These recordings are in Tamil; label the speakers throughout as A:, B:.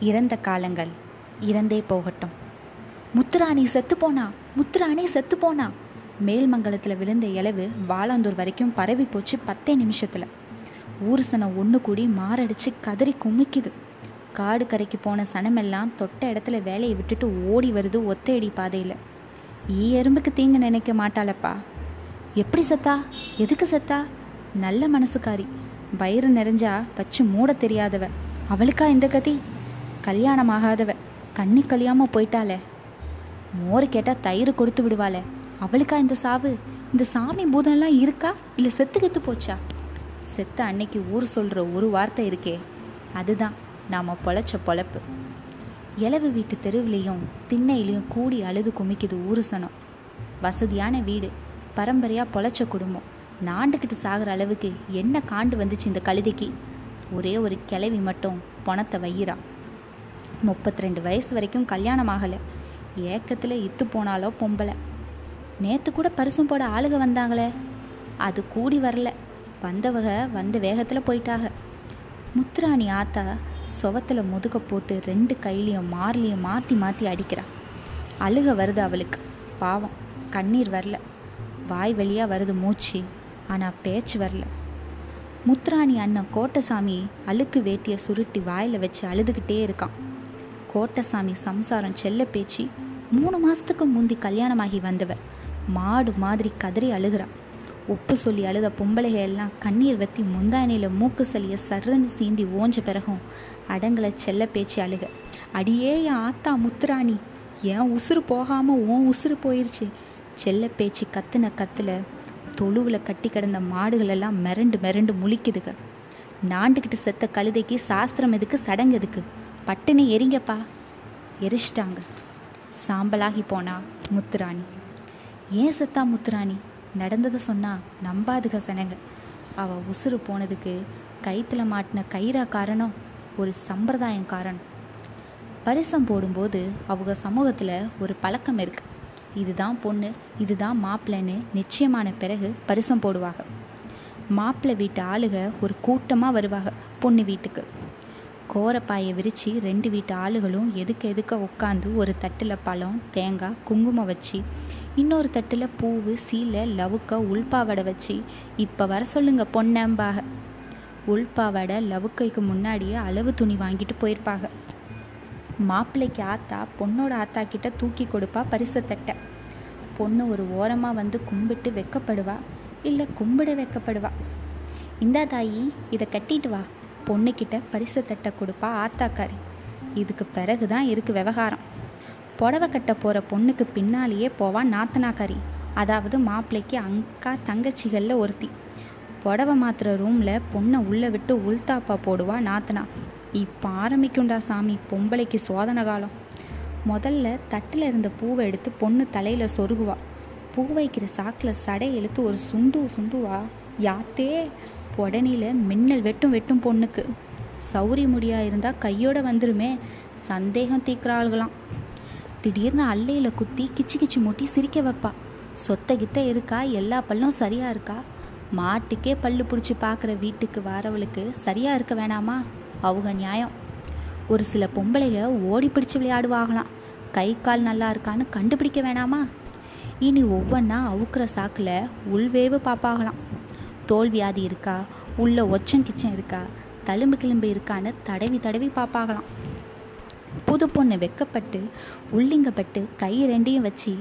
A: இறந்த காலங்கள். இறந்தே போகட்டும். முத்துராணி செத்துப்போனா முத்துராணி செத்துப்போனா மேல்மங்கலத்தில் விழுந்த இலவு வாலாந்தூர் வரைக்கும் பரவி போச்சு பத்தே நிமிஷத்தில். ஊருசனை ஒன்று கூடி மாரடிச்சு கதறி குமிக்குது. காடு கரைக்கு போன சனமெல்லாம் தொட்ட இடத்துல வேலையை விட்டுட்டு ஓடி வருது ஒத்தையடி பாதையில். ஈ எறும்புக்கு தீங்கு நினைக்க மாட்டாளப்பா. எப்படி செத்தா? எதுக்கு செத்தா? நல்ல மனசுக்காரி. வயிறு நிறைஞ்சா வச்சு மூட தெரியாதவ. அவளுக்கா இந்த கதி? கல்யாணம் ஆகாதவ கண்ணி கழியாமல் போயிட்டாளே. மோர் கேட்டால் தயிர் கொடுத்து விடுவாளே. அவளுக்கா இந்த சாவு? இந்த சாமி பூதம்லாம் இருக்கா? இல்லை செத்து கெத்து போச்சா? செத்த அன்னைக்கு ஊர் சொல்கிற ஒரு வார்த்தை இருக்கே. அதுதான் நாம் பொழைச்ச பொழப்பு. இலவு வீட்டு தெருவுலேயும் திண்ணையிலையும் கூடி அழுது குமிக்குது ஊருசனம். வசதியான வீடு பரம்பரையாக பொழைச்ச குடும்பம். நாண்டுக்கிட்டு சாகிற அளவுக்கு என்ன காண்டு வந்துச்சு இந்த கழுதைக்கு? ஒரே ஒரு கிளவி மட்டும் பணத்தை வையிறான் முப்பத்தி ரெண்டு வயசு வரைக்கும் கல்யாணம் ஆகலை. ஏக்கத்தில் இத்து போனாலோ பொம்பளை. நேற்று கூட பரிசும் போட ஆளுக வந்தாங்களே. அது கூடி வரல. வந்தவக வந்த வேகத்தில் போயிட்டாக. முத்துராணி ஆத்தா சுவத்தில் முதுக போட்டு ரெண்டு கையிலையும் மார்லையும் மாற்றி மாற்றி அடிக்கிறா. அழுக வருது அவளுக்கு. பாவம் கண்ணீர் வரல. வாய் வழியாக வருது மூச்சு ஆனால் பேச்சு வரல. முத்துராணி அண்ணன் கோட்டசாமி அழுக்கு வேட்டியை சுருட்டி வாயில் வச்சு அழுதுகிட்டே இருக்கான். கோட்டசாமி சம்சாரம் செல்ல பேச்சு மூணு மாதத்துக்கு முந்தி கல்யாணமாகி வந்தவ மாடு மாதிரி கதறி அழுகிறான். உப்பு சொல்லி அழுத பொம்பளைகள் எல்லாம் கண்ணீர் வத்தி முந்தானையில் மூக்கு சளிய சர்றன்னு சீந்தி ஓஞ்ச பிறகும் அடங்கலை செல்ல பேச்சு அழுக. அடியே என் ஆத்தா முத்துராணி ஏன் உசுறு போகாமல் ஓன் உசுறு போயிருச்சு. செல்ல பேச்சு கத்துன கத்துல தொழுவில் கட்டி கிடந்த மாடுகளெல்லாம் மிரண்டு மிரண்டு முழிக்குதுங்க நாண்டுக்கிட்டு செத்த கழுதைக்கு சாஸ்திரம் எதுக்கு சடங்கு எதுக்கு? பட்டுன்னு எரிங்கப்பா. எரிச்சிட்டாங்க. சாம்பலாகி போனா முத்துராணி. ஏன் செத்தா முத்துராணி? நடந்ததை சொன்னா நம்பாதுக சனங்க. அவ உசுறு போனதுக்கு கைத்துல மாட்டின கயிறா காரணம் ஒரு சம்பிரதாயம் காரணம். பரிசம் போடும்போது அவங்க சமூகத்தில் ஒரு பழக்கம் இருக்கு. இதுதான் பொண்ணு இதுதான் மாப்பிள்ளைன்னு நிச்சயமான பிறகு பரிசம் போடுவாங்க. மாப்பிள்ளை வீட்டு ஆளுக ஒரு கூட்டமாக வருவாங்க பொண்ணு வீட்டுக்கு. கோரப்பாயை விரித்து ரெண்டு வீட்டு ஆளுகளும் எதுக்க எதுக்க உட்காந்து ஒரு தட்டில் பழம் தேங்காய் குங்குமம் வச்சு இன்னொரு தட்டில் பூவு சீலை லவுக்க உள்பாவடை வச்சு இப்போ வர சொல்லுங்க பொன்னம்பாக. உள்பாவடை லவுக்கைக்கு முன்னாடியே அளவு துணி வாங்கிட்டு போயிருப்பாங்க மாப்பிள்ளைக்கு ஆத்தா பொண்ணோட ஆத்தா கிட்ட தூக்கி கொடுப்பா பரிசு தட்டை. பொண்ணு ஒரு ஓரமாக வந்து கும்பிட்டு வெக்கப்படுவா இல்லை கும்பிட வெக்கப்படுவா. இந்தா தாயி இதை கட்டிட்டு வா. பொண்ணுக்கிட்ட பரிசு தட்டை கொடுப்பா ஆத்தாக்காரி. இதுக்கு பிறகு தான் இருக்கு விவகாரம். புடவை கட்ட போகிற பொண்ணுக்கு பின்னாலேயே போவான் நாத்தனாக்காரி. அதாவது மாப்பிள்ளைக்கு அக்கா தங்கச்சிகளில் ஒருத்தி. புடவை மாத்துற ரூமில் பொண்ணை உள்ளே விட்டு உள்தாப்பா போடுவா நாத்தனா. இப்போ ஆரம்பிக்கும்டா சாமி பொம்பளைக்கு சோதனை காலம். முதல்ல தட்டில் இருந்த பூவை எடுத்து பொண்ணு தலையில் சொருகுவா. பூ வைக்கிற சாக்கில் சடை இழுத்து ஒரு சுண்டு சுண்டுவா. யாத்தே உடனேல மின்னல் வெட்டும் வெட்டும் பொண்ணுக்கு. சௌரி முடியா இருந்தால் கையோட வந்துருமே. சந்தேகம் தீக்கிறாள்களாம் திடீர்னு அல்லையில் குத்தி கிச்சு கிச்சு மூட்டி சிரிக்க வைப்பா. சொத்த கித்த இருக்கா? எல்லா பல்லும் சரியா இருக்கா? மாட்டுக்கே பல்லு பிடிச்சி பார்க்குற வீட்டுக்கு வரவளுக்கு சரியா இருக்க வேணாமா? அவங்க நியாயம். ஒரு சில பொம்பளைய ஓடி பிடிச்சு விளையாடுவாங்களாம் கை கால் நல்லா இருக்கான்னு கண்டுபிடிக்க வேணாமா? இனி ஒவ்வொன்றா அவுக்குற சாக்கில் உள்வேவு பார்ப்பாகலாம் தோல் வியாதி இருக்கா? உள்ள ஒச்சம் கிச்சம் இருக்கா? தழும்பு கிளம்பு இருக்கான்னு தடவி தடவி பார்ப்பாகலாம் புது பொண்ணு வெக்கப்பட்டு உள்ளிங்கப்பட்டு கை ரெண்டையும் வச்சு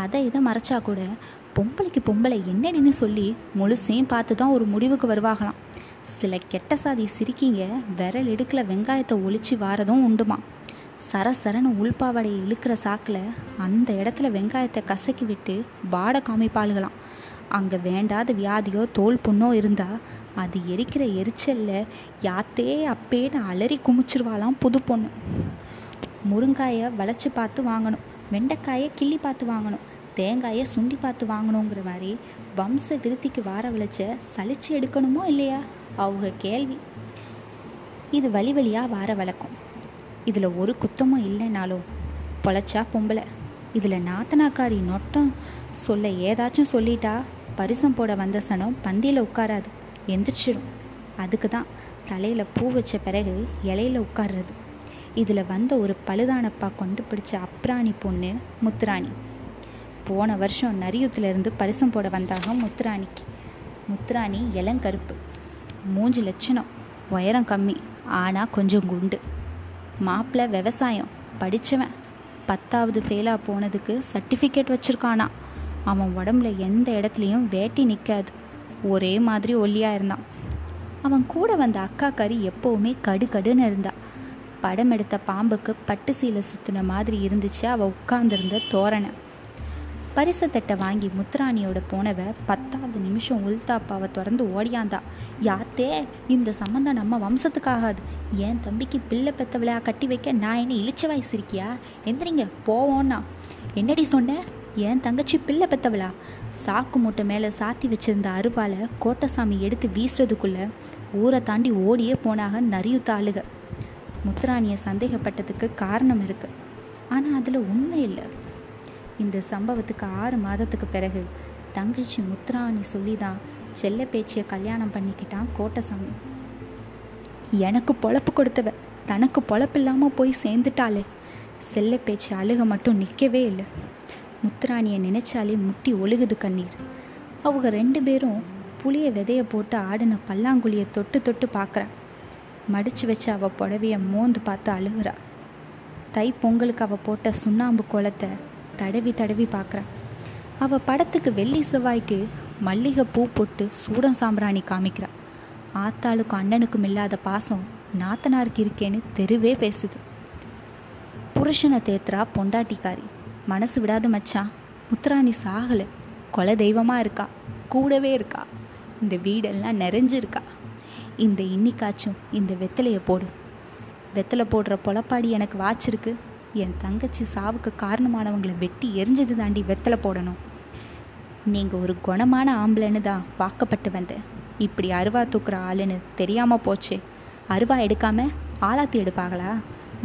A: அதை இதை மறைச்சா கூட பொம்பளைக்கு பொம்பளை என்னடின்னு சொல்லி முழுசையும் பார்த்து தான் ஒரு முடிவுக்கு வருவாகலாம். சில கெட்ட சாதி சிரிக்கிங்க விரல் இடுக்கில் வெங்காயத்தை ஒழிச்சு வாரதும் உண்டுமா? சரசரன்னு உள்பாவடையை இழுக்கிற சாக்கில் அந்த இடத்துல வெங்காயத்தை கசக்கி விட்டு வாட காமிப்பாளுகளாம். அங்கே வேண்டாத வியாதியோ தோல் புண்ணோ இருந்தால் அது எரிக்கிற எரிச்சலில் யாத்தே அப்பேன்னு அலறி குமிச்சிருவாளாம் புது பொண்ணு. முருங்காயை வளைச்சி பார்த்து வாங்கணும் வெண்டைக்காயை கிள்ளி பார்த்து வாங்கணும் தேங்காயை சுண்டி பார்த்து வாங்கணுங்கிற மாதிரி வம்ச விருத்திக்கு வார விளைச்ச சலிச்சு எடுக்கணுமோ இல்லையா? அவங்க கேள்வி. இது வழி வழியாக வார வழக்கம். இதில் ஒரு குத்தமும் இல்லைனாலும் பொழைச்சா பொம்பளை. இதில் நாத்தனாக்காரி நொட்டம் சொல்ல ஏதாச்சும் சொல்லிட்டா பரிசம் போட வந்த சனம் பந்தியில் உட்காராது. எந்திரிச்சிடும் அதுக்கு தான் தலையில் பூ வச்ச பிறகு இலையில உட்கார்றது. இதில் வந்த ஒரு பழுதானப்பா கொண்டு பிடிச்ச அப்ராணி பொண்ணு முத்துராணி. போன வருஷம் நரியுத்திலேருந்து பரிசம் போட வந்தாங்க முத்துராணிக்கு. முத்துராணி இளங்கருப்பு. மூஞ்சு லட்சணம். உயரம் கம்மி. ஆனால் கொஞ்சம் குண்டு. மாப்பிள்ளை விவசாயம். படித்தவன் பத்தாவது ஃபெயிலாக போனதுக்கு சர்டிஃபிகேட் வச்சுருக்கானா. அவன் உடம்புல எந்த இடத்துலையும் வேட்டி நிற்காது ஒரே மாதிரி ஒல்லியாக இருந்தான். அவன் கூட வந்த அக்கா கறி எப்போவுமே கடு கடுன்னு இருந்தா. படம் எடுத்த பாம்புக்கு பட்டு சீலை சுற்றின மாதிரி இருந்துச்சு அவள் உட்கார்ந்துருந்த தோரணை. பரிசத்தட்டை வாங்கி முத்துராணியோட போனவ பத்தாவது நிமிஷம் உள்தாப்பாவை திறந்து ஓடியாந்தா. யாத்தே இந்த சம்மந்தம் நம்ம வம்சத்துக்காகாது. என் தம்பிக்கு பிள்ளை பெத்தவளையா கட்டி வைக்க நான் என்ன இழிச்ச வயசு இருக்கியா எந்திரிங்க போவோன்னா என்னடி சொன்னேன் என் தங்கச்சி பிள்ளை பெத்தவளா? சாக்கு மூட்டை மேலே சாத்தி வச்சிருந்த அருவாலை கோட்டசாமி எடுத்து வீசுறதுக்குள்ளே ஊரை தாண்டி ஓடியே போனாக நரியுத்த ஆளுக. முத்துராணியை சந்தேகப்பட்டதுக்கு காரணம் இருக்கு. ஆனால் அதில் உண்மை இல்லை. இந்த சம்பவத்துக்கு ஆறு மாதத்துக்கு பிறகு தங்கச்சி முத்துராணி சொல்லி தான் செல்ல பேச்சியை கல்யாணம் பண்ணிக்கிட்டான் கோட்டசாமி. எனக்கு பொழப்பு கொடுத்தவ தனக்கு பொழப்பு இல்லாமல் போய் சேர்ந்துட்டாளே. செல்ல பேச்சு அழுக மட்டும் நிற்கவே இல்லை. முத்துராணியை நினைச்சாலே முட்டி ஒழுகுது கண்ணீர். அவங்க ரெண்டு பேரும் புளிய விதைய போட்டு ஆடின பல்லாங்குழியை தொட்டு தொட்டு பார்க்குறா மடிச்சு வச்சு அவள் புடவைய மோந்து பார்த்து அழுகிறா. தை பொங்கலுக்கு அவள் போட்ட சுண்ணாம்பு குளத்தை தடவி தடவி பார்க்குறா அவள் படத்துக்கு வெள்ளி செவ்வாய்க்கு மல்லிகை பூ போட்டு சூடம் சாம்பிராணி காமிக்கிறா. ஆத்தாளுக்கும் அண்ணனுக்கும் இல்லாத பாசம் நாத்தனாருக்கு இருக்கேன்னு தெருவே பேசுது. புருஷனை தேத்துறா பொண்டாட்டிக்காரி. மனசு விடாத மச்சான் முத்துராணி சாகலை. கொலை தெய்வமாக இருக்கா? கூடவே இருக்கா? இந்த வீடெல்லாம் நிறைஞ்சிருக்கா? இந்த இன்னிக்காச்சும் இந்த வெத்தலையை போடு. வெத்தலை போடுற பொழப்பாடி எனக்கு வாச்சிருக்கு. என் தங்கச்சி சாவுக்கு காரணமானவங்களை வெட்டி எரிஞ்சது தாண்டி வெத்தலை போடணும். நீங்கள் ஒரு குணமான ஆம்பளைன்னு தான் வாக்கப்பட்டு வந்தேன். இப்படி அருவா தூக்குற ஆளுன்னு தெரியாமல் போச்சு. அருவா எடுக்காமல் ஆளாத்தி எடுப்பாங்களா?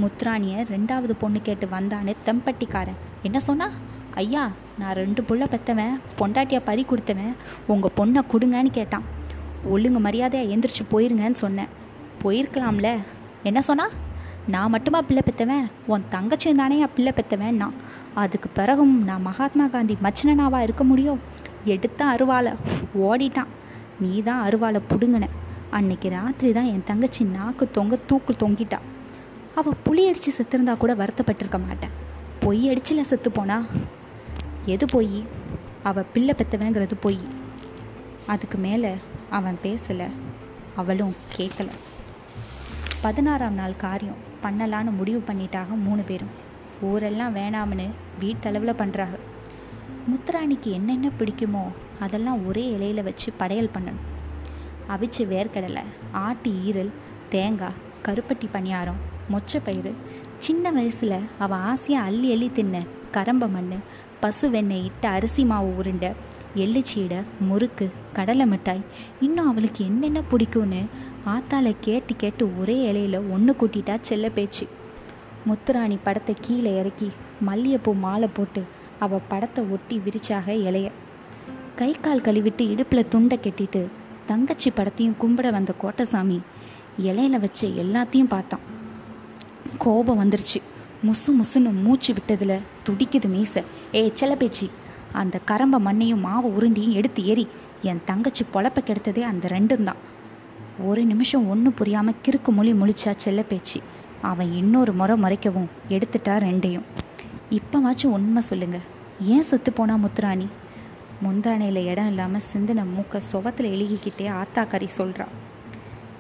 A: முத்ராணியை ரெண்டாவது பொண்ணு கேட்டு வந்தான்னு தெம்பட்டிக்காரன். என்ன சொன்னா? ஐயா நான் ரெண்டு புள்ள பெற்றவன் பொண்டாட்டியாக பறி கொடுத்தவன் உங்கள் பொண்ணை கொடுங்கன்னு கேட்டான். ஒழுங்கு மரியாதையாக எந்திரிச்சு போயிருங்கன்னு சொன்னேன். போயிருக்கலாம்ல. என்ன சொன்னா? நான் மட்டுமா பிள்ளை பெற்றவன் உன் தங்கச்சியும் தானே என் பிள்ளை பெற்றவன் நான் அதுக்கு பிறகும் நான் மகாத்மா காந்தி மச்சினனாவாக இருக்க முடியும்? எடுத்த அருவாளை. ஓடிட்டான். நீ தான் அருவாளை பிடுங்கின. அன்னைக்கு ராத்திரி தான் என் தங்கச்சி நாக்கு தொங்க தூக்கு தொங்கிட்டா. அவள் புளி அடித்து செத்துருந்தா கூட வருத்தப்பட்டிருக்க மாட்டேன். பொய் அடிச்சில செத்து போனா? எது பொய்? அவள் பிள்ளை பெற்றவங்கிறது பொய். அதுக்கு மேலே அவன் பேசலை அவளும் கேட்கல பதினாறாம் நாள் காரியம். பண்ணலான்னு முடிவு பண்ணிட்டாக மூணு பேரும். ஊரெல்லாம் வேணாம்னு வீட்டளவில் பண்ணுறாங்க முத்துராணிக்கு என்னென்ன பிடிக்குமோ அதெல்லாம் ஒரே இலையில் வச்சு படையல் பண்ணணும். அவிச்ச வேர்க்கடலை ஆட்டு ஈரல் தேங்காய் கருப்பட்டி பணியாரம் மொச்சப்பயிறு சின்ன வயசில் அவள் ஆசையாக அள்ளி அள்ளி தின்ன கரம்ப மண் பசு வெண்ணெய் இட்ட அரிசி மாவு உருண்டை எள்ளுச்சீடை முறுக்கு கடலை மிட்டாய். இன்னும் அவளுக்கு என்னென்ன பிடிக்கும்னு ஆத்தால கேட்டு கேட்டு ஒரே இலையில ஒன்று கூட்டிட்டா செல்ல பேச்சு. முத்துராணி படத்தை கீழே இறக்கி மல்லிகைப்பூ மாலை போட்டு அவள் படத்தை ஒட்டி விரிச்சாக இலைய. கை கால் கழுவிட்டு இடுப்பில் துண்டை கட்டிட்டு தங்கச்சி படத்தையும் கும்பிட வந்த கோட்டசாமி இலையில வச்சு எல்லாத்தையும் பார்த்தான். கோபம் வந்துருச்சு. முசு முசுன்னு மூச்சு விட்டதில் துடிக்குது மீசை. ஏ செல்லப்பேச்சி அந்த கரம்ப மண்ணையும் மாவு உருண்டியும் எடுத்து ஏறி என் தங்கச்சி பொழப்ப கெடுத்ததே அந்த ரெண்டும் தான். ஒரு நிமிஷம் ஒன்றும் புரியாமல் கிறுக்கு மொழி முழிச்சா செல்ல பேச்சு. அவன் இன்னொரு முறை முறைக்கவும் எடுத்துட்டா ரெண்டையும். இப்போவாச்சும் உண்மை சொல்லுங்க. ஏன் சொத்து போனா முத்துராணி? முந்தானையில் இடம் இல்லாமல் சிந்தின மூக்க சுவத்தில் எழுகிக்கிட்டே ஆத்தாக்கறி சொல்கிறான்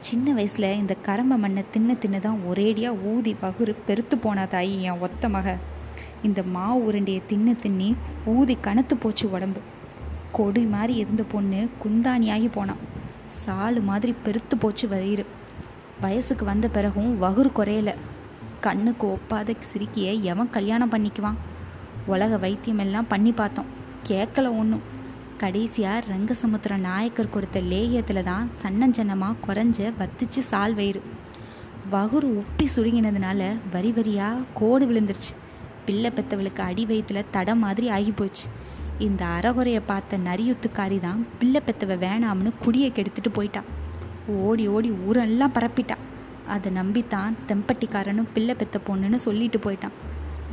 A: சின்ன வயசில் இந்த கரம்ப மண்ணை தின்னு தின்னு தான் ஒரேடியாக ஊதி பகுரு பெருத்து போனா தாயி என் ஒத்த மக. இந்த மாவு உருண்டையை தின்னு தின்னி ஊதி கணத்து போச்சு உடம்பு. கொடி மாதிரி இருந்த பொண்ணு குந்தாணியாகி போனான் சாலு மாதிரி பெருத்து போச்சு வயிறு. வயசுக்கு வந்த பிறகும் வகுறு குறையல. கண்ணுக்கு ஒப்பாத சிரிக்கிய எவன் கல்யாணம் பண்ணிக்குவான்? உலக வைத்தியம் எல்லாம் பண்ணி பார்த்தோம். கேட்கல ஒன்றும் கடைசியாக ரங்கசமுத்திர நாயக்கர் கொடுத்த லேகியத்தில் தான் சன்னஞ்சன்னமாக குறைஞ்ச வத்திச்சு சால் வயிறு. வகுறு உப்பி சுருங்கினதுனால வரி வரியாக கோடு விழுந்துருச்சு. பிள்ளை பெத்தவளுக்கு அடி வயிற்றுல தடம் மாதிரி ஆகி போச்சு. இந்த அறகுறையை பார்த்த நரியுத்துக்காரி தான் பிள்ளை பெத்தவ வேணாம்னு குடியை கெடுத்துட்டு போயிட்டா. ஓடி ஓடி ஊரெல்லாம் பரப்பிட்டா. அதை நம்பித்தான் தெம்பட்டிக்காரனும் பிள்ளை பெத்த பொண்ணுன்னு சொல்லிட்டு போயிட்டான்.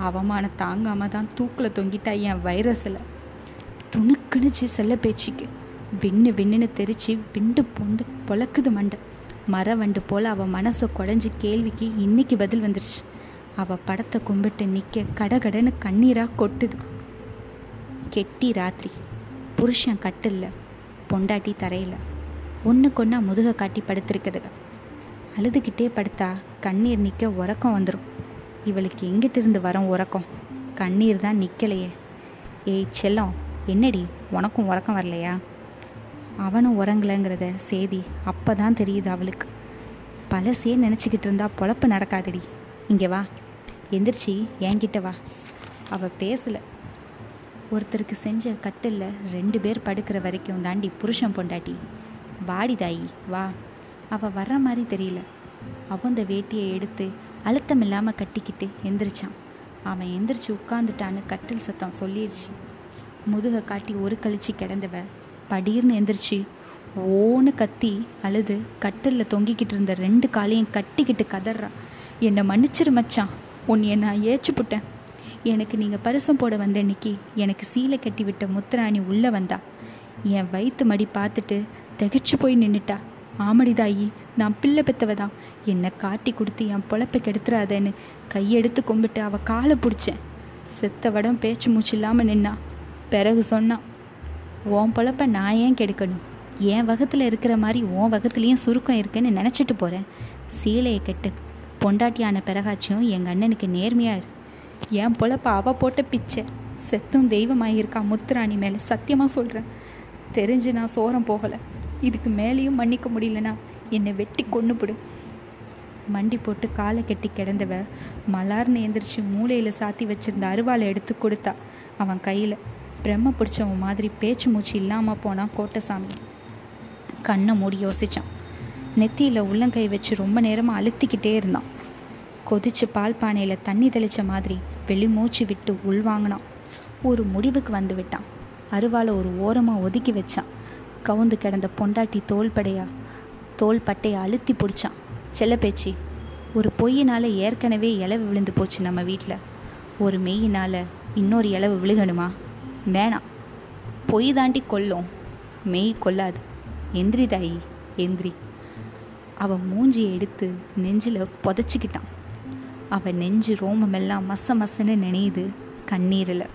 A: அவமானம் தாங்காம தான் தூக்கில் தொங்கிட்டா என் வைரஸில். துணுக்குனுச்சு செல்ல பேச்சுக்கு. விண்ணு விண்ணுன்னு தெரிச்சு விண்டு பொண்டு பொழக்குது மண்டை. மர வண்டு போல் அவள் மனசை குடஞ்சி கேள்விக்கு இன்னைக்கு பதில் வந்துருச்சு. அவள் படத்தை கும்பிட்டு நிற்க கடகடன்னு கண்ணீராக கொட்டுது. கெட்டி ராத்திரி. புருஷன் கட்டில்ல. பொண்டாட்டி தரையில். ஒன்றுக்கு ஒன்றா முதுக காட்டி படுத்திருக்குதுங்க அழுதுகிட்டே படுத்தா கண்ணீர் நிற்க உறக்கம் வந்துடும் இவளுக்கு எங்கிட்டிருந்து வரும் வரோம் உறக்கம்? கண்ணீர் தான் நிற்கலையே ஏய் செல்லம். என்னடி உனக்கும் உறக்கம் வரலையா? அவனும் உறங்கலைங்கிறத செய்தி அப்போ தான் தெரியுது அவளுக்கு. பழசே நினச்சிக்கிட்டு இருந்தா பொழப்பு நடக்காதடி. இங்கே வா. எந்திரிச்சி என்கிட்ட வா. அவள் பேசலை. ஒருத்தருக்கு செஞ்ச கட்டில் ரெண்டு பேர் படுக்கிற வரைக்கும் தாண்டி புருஷன் பொண்டாட்டி. வாடி தாயி வா. அவள் வர்ற மாதிரி தெரியல. அவன் வேட்டியை எடுத்து அழுத்தம் இல்லாமல் கட்டிக்கிட்டு எந்திரிச்சான். அவன் எந்திரிச்சு உட்காந்துட்டான்னு கட்டில் சத்தம் சொல்லிடுச்சு முதுகை காட்டி ஒரு கழிச்சு கிடந்தவ படீர்னு எந்திரிச்சு ஓன்னு கத்தி அழுது கட்டிலில் தொங்கிக்கிட்டு இருந்த ரெண்டு காலையும் கட்டிக்கிட்டு கதறா என்னை மன்னிச்சிரு மச்சான் உன்னைய நான் ஏச்சு புட்டேன் எனக்கு நீங்கள் பரிசம் போட வந்த இன்னைக்கு எனக்கு சீலை கட்டி விட்ட முத்துராணி உள்ளே வந்தா. என் வயிற்று மடி பார்த்துட்டு திகைச்சு போய் நின்றுட்டா ஆமடிதாயி நான் பிள்ளை பெத்தவ தான். என்னை காட்டி கொடுத்து என் பொழப்பை கெடுத்துறாதேன்னு கையெடுத்து கும்பிட்டு அவள் காலை பிடிச்சேன். செத்த வடம் பேச்சு மூச்சு இல்லாமல் நின்னா. பிறகு சொன்னான் உன் பொழப்ப நான் ஏன் கெடுக்கணும்? என் வகத்தில் இருக்கிற மாதிரி உன் வகத்துலேயும் சுருக்கம் இருக்குன்னு நினச்சிட்டு போகிறேன் சீலையை கெட்டு. பொண்டாட்டியான பிறகாச்சும் எங்கள் அண்ணனுக்கு நேர்மையாக இரு. என் பொழப்ப அவள் போட்ட பிச்சை. செத்தும் தெய்வமாயிருக்கா முத்துராணி மேலே. சத்தியமாக சொல்கிறேன் தெரிஞ்சு நான் சோரம் போகலை. இதுக்கு மேலேயும் மன்னிக்க முடியலனா என்னை வெட்டி கொண்டுபிடு மண்டி போட்டு காலை கட்டி கிடந்தவ மலார்னு எந்திரிச்சு மூளையில் சாத்தி வச்சிருந்த அருவாளை எடுத்து கொடுத்தா. அவன் கையில் பிரம்ம பிடிச்சவன் மாதிரி பேச்சு மூச்சு இல்லாமல் போனான் கோட்டசாமி. கண்ணை மூடி யோசித்தான் நெத்தியில் உள்ளங்கை வச்சு ரொம்ப நேரமாக அழுத்திக்கிட்டே இருந்தான். கொதிச்சு பால் பானையில் தண்ணி தெளித்த மாதிரி வெளி மூச்சு விட்டு உள்வாங்கினான் ஒரு முடிவுக்கு வந்து விட்டான். அருவாளை ஒரு ஓரமாக ஒதுக்கி வச்சான். கவுந்து கிடந்த பொண்டாட்டி தோல்படையா தோல் பட்டையை அழுத்தி பிடிச்சான். செல்ல பேச்சு ஒரு பொய்யினால் ஏற்கனவே இலவு விழுந்து போச்சு நம்ம வீட்டில் ஒரு மெய்யினால் இன்னொரு இலவு விழுகணுமா? வேணாம். பொய் தாண்டி கொல்லும். மெய் கொல்லாது எந்திரி தாயி எந்திரி. அவன் மூஞ்சியை எடுத்து நெஞ்சில் புதைச்சிக்கிட்டான். அவன் நெஞ்சு ரோமமெல்லாம் மச மசன்னு நினையுது கண்ணீரில்.